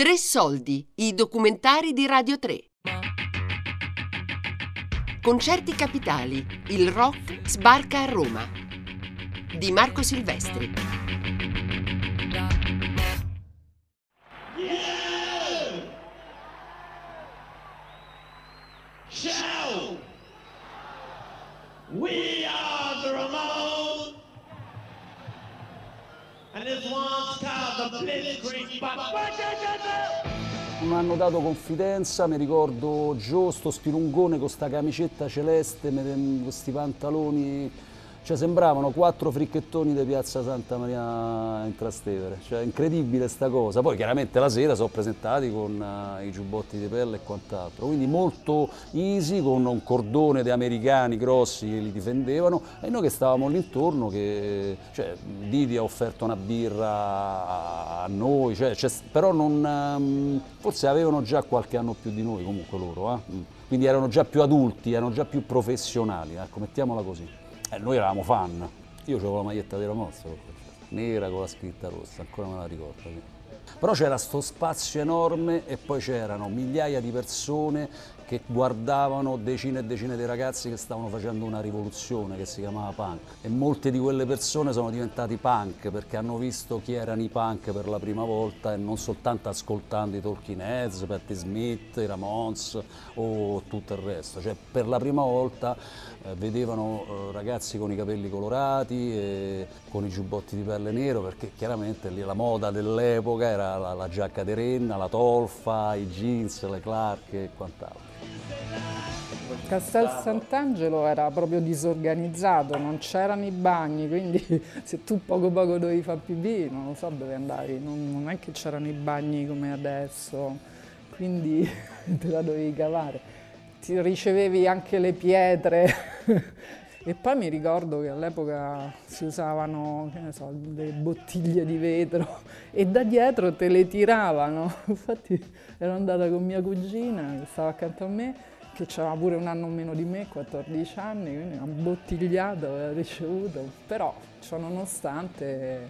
Tre soldi, i documentari di Radio 3. Concerti capitali, il rock sbarca a Roma. Di Marco Silvestri. Shout! We are the Ramones! Mi hanno dato confidenza, mi ricordo Gio, sto spilungone con sta camicetta celeste, questi pantaloni, cioè sembravano quattro fricchettoni di piazza Santa Maria in Trastevere, cioè incredibile sta cosa. Poi chiaramente la sera sono presentati con eh, i giubbotti di pelle e quant'altro, quindi molto easy, con un cordone di americani grossi che li difendevano e noi che stavamo lì intorno, che cioè, Didi ha offerto una birra a- noi, cioè, c'è- però non, ehm, forse avevano già qualche anno più di noi comunque loro, eh? Quindi erano già più adulti, erano già più professionali, ecco, mettiamola così. Eh, noi eravamo fan, io avevo la maglietta di Ramozzo, nera con la scritta rossa, ancora me la ricordo. Però c'era sto spazio enorme e poi c'erano migliaia di persone che guardavano decine e decine di ragazzi che stavano facendo una rivoluzione che si chiamava punk e molte di quelle persone sono diventati punk perché hanno visto chi erano i punk per la prima volta e non soltanto ascoltando i Talking Heads, Patti Smith, i Ramones o tutto il resto, cioè per la prima volta eh, vedevano eh, ragazzi con i capelli colorati e con i giubbotti di pelle nero perché chiaramente lì la moda dell'epoca era la, la giacca di renna, la tolfa, i jeans, le Clark e quant'altro. Castel Sant'Angelo era proprio disorganizzato, non c'erano i bagni, quindi se tu poco poco dovevi fare pipì, non lo so dove andavi, non, non è che c'erano i bagni come adesso, quindi te la dovevi cavare. Ti ricevevi anche le pietre e poi mi ricordo che all'epoca si usavano, so, le bottiglie di vetro e da dietro te le tiravano. Infatti ero andata con mia cugina che stava accanto a me che aveva pure un anno meno di me, 14 anni, quindi un bottigliato aveva ricevuto, però ciò nonostante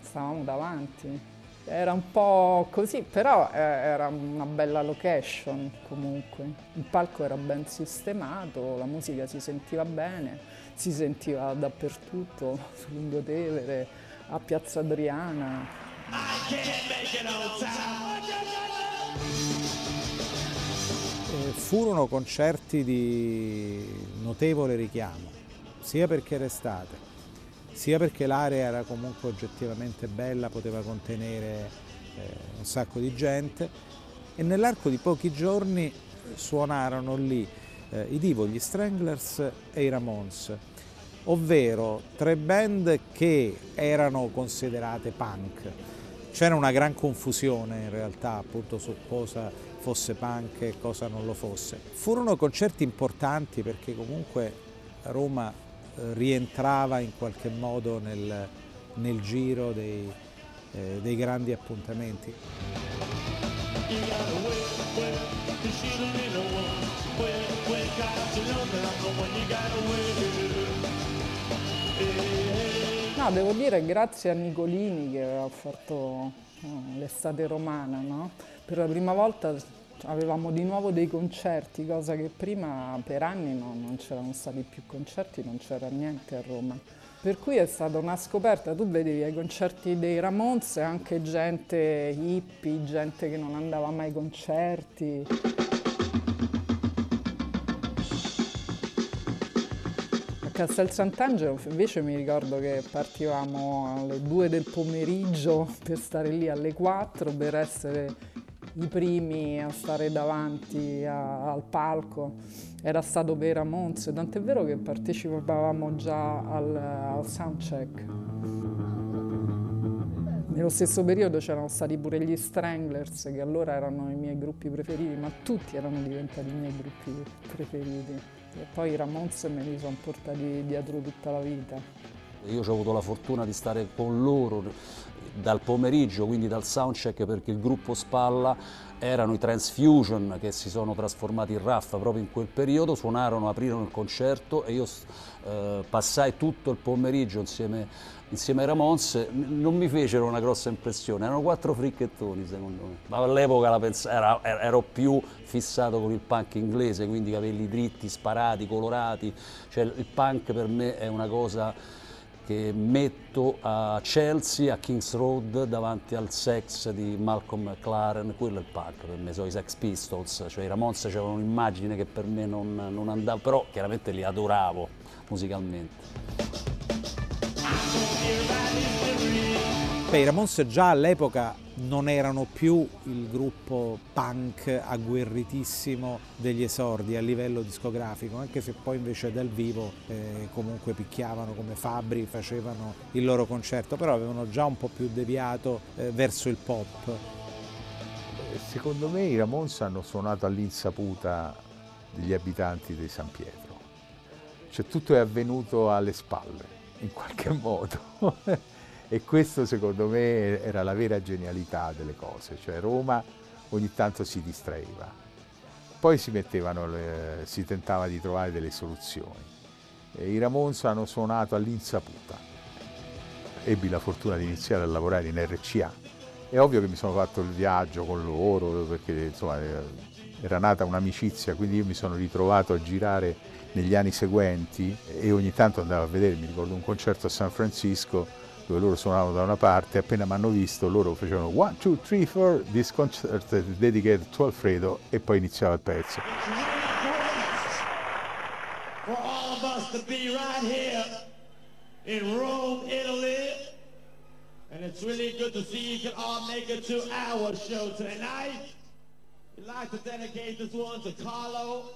stavamo davanti. Era un po' così, però eh, era una bella location comunque. Il palco era ben sistemato, la musica si sentiva bene, si sentiva dappertutto, su Lungotevere, a Piazza Adriana. I can't make it on time. Furono concerti di notevole richiamo, sia perché era estate, sia perché l'area era comunque oggettivamente bella, poteva contenere eh, un sacco di gente e nell'arco di pochi giorni suonarono lì eh, i Divo, gli Stranglers e i Ramones, ovvero tre band che erano considerate punk. C'era una gran confusione in realtà appunto su cosa fosse punk e cosa non lo fosse. Furono concerti importanti perché comunque Roma eh, rientrava in qualche modo nel, nel giro dei, eh, dei grandi appuntamenti. No, devo dire grazie a Nicolini che aveva fatto eh, l'estate romana, no? Per la prima volta avevamo di nuovo dei concerti, cosa che prima per anni no, non c'erano stati più concerti, non c'era niente a Roma. Per cui è stata una scoperta, tu vedevi ai concerti dei Ramones anche gente hippie, gente che non andava mai ai concerti. A Castel Sant'Angelo invece mi ricordo che partivamo alle 2 del pomeriggio per stare lì alle 4 per essere i primi a stare davanti a- al palco. Era stato per i Ramones, tant'è vero che partecipavamo già al, al soundcheck. Nello stesso periodo c'erano stati pure gli Stranglers, che allora erano i miei gruppi preferiti, ma tutti erano diventati i miei gruppi preferiti. E poi i Ramones me li sono portati dietro tutta la vita. Io ho avuto la fortuna di stare con loro dal pomeriggio, quindi dal soundcheck perché il gruppo Spalla erano i Transfusion che si sono trasformati in Raffa proprio in quel periodo, suonarono, aprirono il concerto e io eh, passai tutto il pomeriggio insieme, insieme ai Ramones, non mi fecero una grossa impressione, erano quattro fricchettoni secondo me, ma all'epoca era, ero più fissato con il punk inglese, quindi capelli dritti, sparati, colorati, cioè il punk per me è una cosa che metto a Chelsea, a Kings Road, davanti al sex di Malcolm McLaren, quello è il punk per me, sono i Sex Pistols, cioè i Ramones c'erano un'immagine che per me non, non andava, però chiaramente li adoravo musicalmente. Beh, i Ramones già all'epoca non erano più il gruppo punk agguerritissimo degli esordi a livello discografico, anche se poi invece dal vivo eh, comunque picchiavano come fabbri, facevano il loro concerto, però avevano già un po' più deviato eh, verso il pop. Secondo me i Ramones hanno suonato all'insaputa degli abitanti di San Pietro, cioè tutto è avvenuto alle spalle in qualche modo. E questo secondo me era la vera genialità delle cose, cioè Roma ogni tanto si distraeva, poi si, mettevano le, si tentava di trovare delle soluzioni. E I Ramones hanno suonato all'insaputa, ebbi la fortuna di iniziare a lavorare in RCA. È ovvio che mi sono fatto il viaggio con loro perché insomma, era nata un'amicizia, quindi io mi sono ritrovato a girare negli anni seguenti e ogni tanto andavo a vedere, mi ricordo un concerto a San Francisco dove loro suonavano da una parte, appena mi hanno visto loro facevano 1, 2, 3, 4, this concert dedicated to Alfredo e poi iniziava il pezzo. For all of us to be right here in Rome, Italy, and it's really good to see you can all make it to our show tonight. We'd like to dedicate this one to Carlo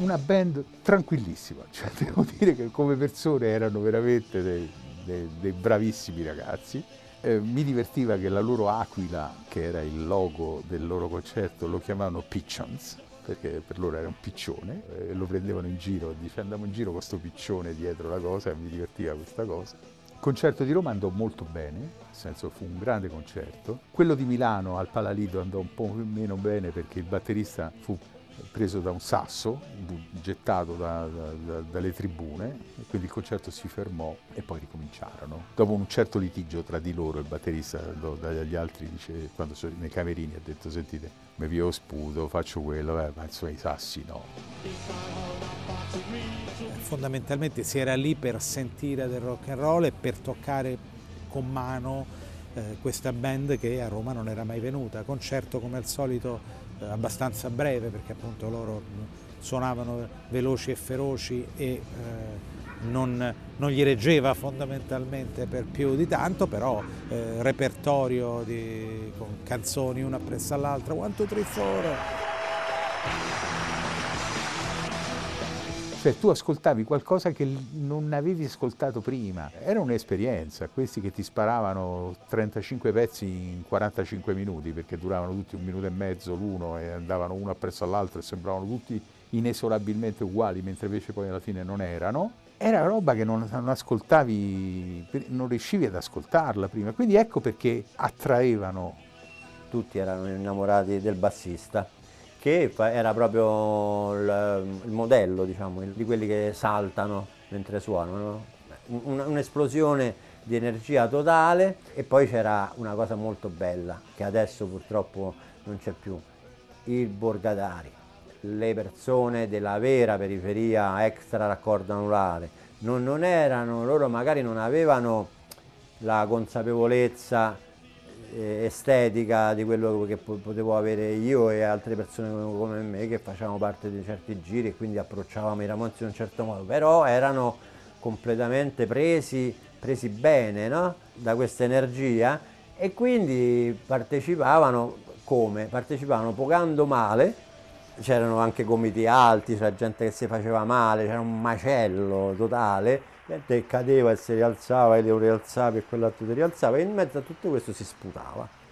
Una band tranquillissima, cioè devo dire che come persone erano veramente dei, dei, dei bravissimi ragazzi. Eh, mi divertiva che la loro aquila, che era il logo del loro concerto, lo chiamavano Pigeons, perché per loro era un piccione, e lo prendevano in giro, dice andiamo in giro con questo piccione dietro la cosa, e mi divertiva questa cosa concerto di Roma andò molto bene, nel senso fu un grande concerto. Quello di Milano al Palalido andò un po' meno bene perché il batterista fu preso da un sasso, gettato da, da, dalle tribune, e quindi il concerto si fermò e poi ricominciarono. Dopo un certo litigio tra di loro, il batterista dagli altri dice, quando sono nei camerini ha detto sentite, mi vio sputo, faccio quello, eh, ma insomma i sassi no fondamentalmente si era lì per sentire del rock and roll e per toccare con mano eh, questa band che a Roma non era mai venuta. Concerto come al solito abbastanza breve perché appunto loro suonavano veloci e feroci e eh, non, non, gli reggeva fondamentalmente per più di tanto, però eh, repertorio di, con canzoni una appresso all'altra, three, four. Cioè tu ascoltavi qualcosa che non avevi ascoltato prima. Era un'esperienza, questi che ti sparavano 35 pezzi in 45 minuti perché duravano tutti un minuto e mezzo l'uno e andavano uno appresso all'altro e sembravano tutti inesorabilmente uguali mentre invece poi alla fine non erano. Era roba che non, non ascoltavi, non riuscivi ad ascoltarla prima. Quindi ecco perché attraevano. Tutti erano innamorati del bassista che era proprio il, il modello diciamo, di quelli che saltano mentre suonano. Un'esplosione di energia totale e poi c'era una cosa molto bella che adesso purtroppo non c'è più, il Borgatari, le persone della vera periferia extra raccordo anulare, non, non erano, loro magari non avevano la consapevolezza estetica di quello che potevo avere io e altre persone come me che facevano parte di certi giri e quindi approcciavamo i Ramonzi in un certo modo, però erano completamente presi, presi bene no? da questa energia e quindi partecipavano come? Partecipavano pogando male, c'erano anche gomiti alti, c'era gente che si faceva male, c'era un macello totale gente cadeva e si rialzava e lo rialzava e quell'altro si rialzava e in mezzo a tutto questo si sputava.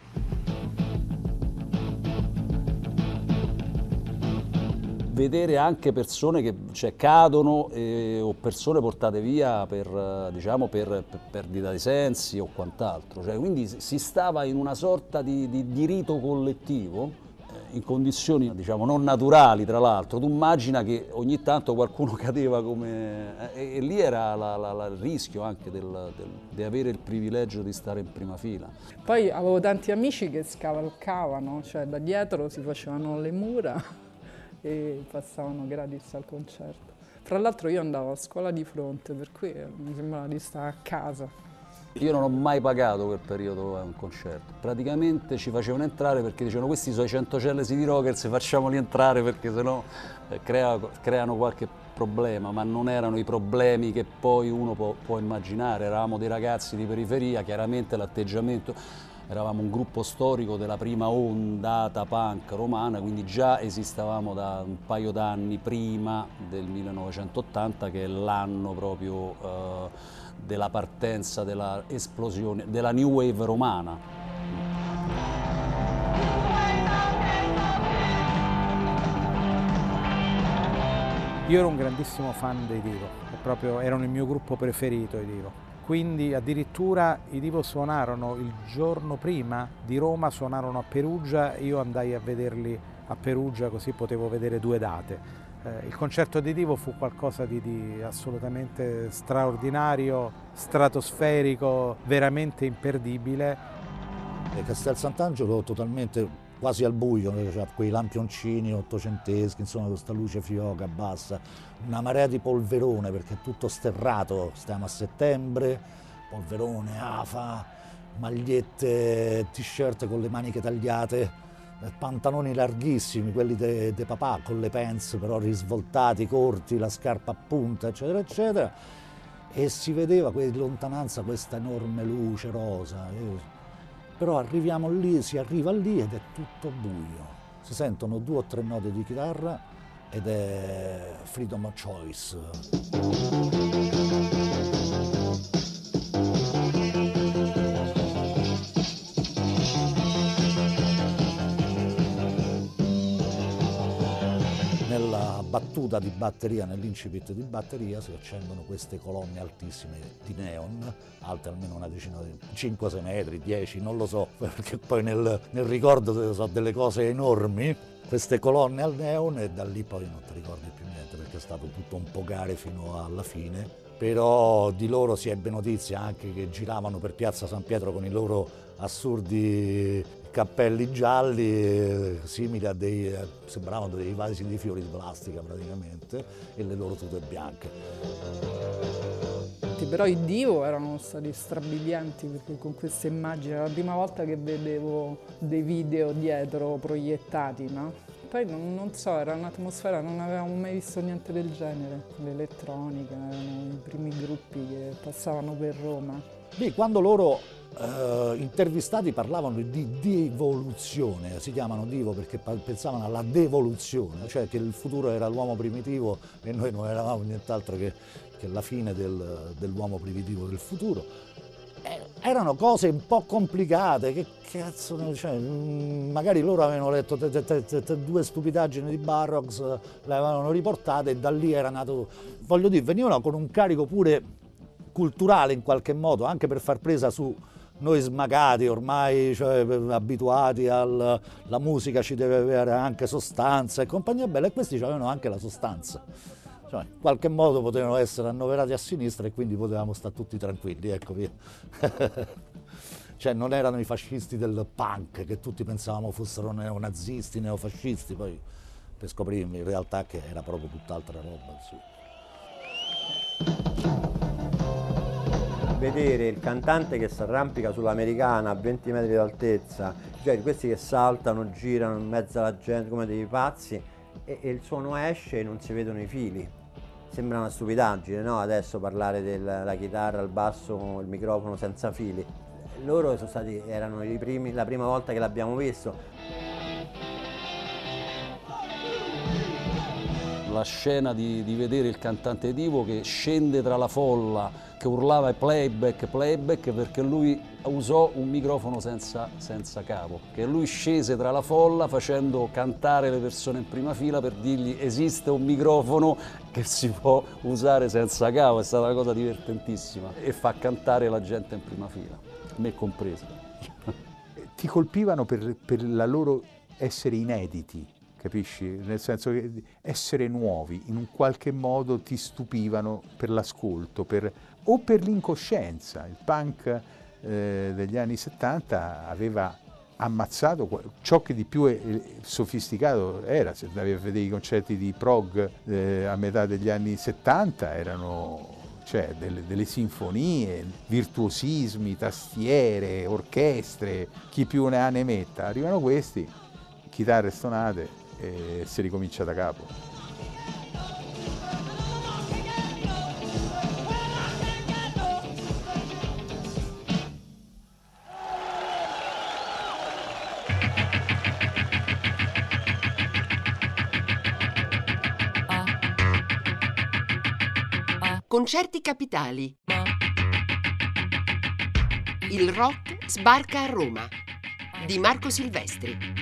vedere anche persone che cioè, cadono eh, o persone portate via per, diciamo, per, per perdita di sensi o quant'altro. Cioè, quindi si stava in una sorta di, di, di rito collettivo in condizioni diciamo, non naturali tra l'altro, tu immagina che ogni tanto qualcuno cadeva come... e, e lì era la, la, la, il rischio anche di avere il privilegio di stare in prima fila. Poi avevo tanti amici che scavalcavano, cioè da dietro si facevano le mura e passavano gratis al concerto. Fra l'altro io andavo a scuola di fronte, per cui mi sembrava di stare a casa. Io non ho mai pagato quel periodo a un concerto, praticamente ci facevano entrare perché dicevano questi sono i 100 cellesi di Rockers, facciamoli entrare perché sennò eh, crea, creano qualche problema, ma non erano i problemi che poi uno può, può immaginare, eravamo dei ragazzi di periferia, chiaramente l'atteggiamento, eravamo un gruppo storico della prima ondata punk romana, quindi già esistevamo da un paio d'anni prima del 1980 che è l'anno proprio... Eh, della partenza, della esplosione, della new wave romana. Io ero un grandissimo fan dei Divo, proprio erano il mio gruppo preferito i Divo. Quindi addirittura i Divo suonarono il giorno prima di Roma, suonarono a Perugia, io andai a vederli a Perugia così potevo vedere due date eh, il concerto di Divo fu qualcosa di, di, assolutamente straordinario, stratosferico, veramente imperdibile. E Castel Sant'Angelo totalmente quasi al buio, cioè quei lampioncini ottocenteschi, insomma questa luce fioca bassa, una marea di polverone perché è tutto sterrato, stiamo a settembre, polverone, afa, magliette, t-shirt con le maniche tagliate, pantaloni larghissimi, quelli de papà, con le pants però risvoltati, corti, la scarpa a punta, eccetera, eccetera, e si vedeva in lontananza questa enorme luce rosa. Però arriviamo lì, si arriva lì ed è tutto buio. Si sentono due o tre note di chitarra ed è Freedom of Choice. Battuta di batteria, nell'incipit di batteria si accendono queste colonne altissime di neon, alte almeno una decina di 5-6 metri, 10, non lo so, perché poi nel, nel ricordo so delle cose enormi, queste colonne al neon e da lì poi non ti ricordi più niente perché è stato tutto un po' gare fino alla fine, però di loro si ebbe notizia anche che giravano per Piazza San Pietro con i loro assurdi cappelli gialli eh, simili a dei, eh, sembravano dei vasi di fiori di plastica praticamente e le loro tute bianche. Però i Divo erano stati strabilianti perché con queste immagini era la prima volta che vedevo dei video dietro proiettati, no? Poi non, non so, era un'atmosfera, non avevamo mai visto niente del genere. L'elettronica, erano i primi gruppi che passavano per Roma. Beh, quando loro eh, intervistati parlavano di devoluzione, si chiamano divo perché pensavano alla devoluzione, cioè che il futuro era l'uomo primitivo e noi non eravamo nient'altro che, che la fine del, dell'uomo primitivo del futuro. Eh, erano cose un po' complicate, che cazzo, cioè, mm, magari loro avevano letto te, te, te, due stupidaggini di Barrocks, le avevano riportate e da lì era nato, voglio dire, venivano con un carico pure culturale in qualche modo, anche per far presa su noi smagati, ormai cioè, abituati alla musica ci deve avere anche sostanza e compagnia bella, e questi avevano anche la sostanza. Cioè, in qualche modo potevano essere annoverati a sinistra e quindi potevamo stare tutti tranquilli, ecco via. cioè non erano i fascisti del punk che tutti pensavamo fossero neonazisti, neofascisti, poi per scoprirmi in realtà che era proprio tutt'altra roba. Insomma vedere il cantante che si arrampica sull'americana a 20 metri d'altezza, cioè questi che saltano, girano in mezzo alla gente come dei pazzi e, e il suono esce e non si vedono i fili. Sembra una stupidaggine, no? Adesso parlare della chitarra, il basso, il microfono senza fili. Loro sono stati, erano primi, la prima volta che l'abbiamo visto. La scena di, di vedere il cantante Divo che scende tra la folla, che urlava playback, playback, perché lui usò un microfono senza, senza cavo, che lui scese tra la folla facendo cantare le persone in prima fila per dirgli esiste un microfono che si può usare senza cavo, è stata una cosa divertentissima e fa cantare la gente in prima fila, me compresa. Ti colpivano per, per la loro essere inediti, capisci? Nel senso che essere nuovi in un qualche modo ti stupivano per l'ascolto per, o per l'incoscienza. Il punk eh, degli anni 70 aveva ammazzato ciò che di più è, è sofisticato era, se andavi a vedere i concerti di prog eh, a metà degli anni 70 erano cioè, delle, delle, sinfonie, virtuosismi, tastiere, orchestre, chi più ne ha ne metta. Arrivano questi, chitarre stonate e si ricomincia da capo. Concerti capitali. Il rock sbarca a Roma di Marco Silvestri.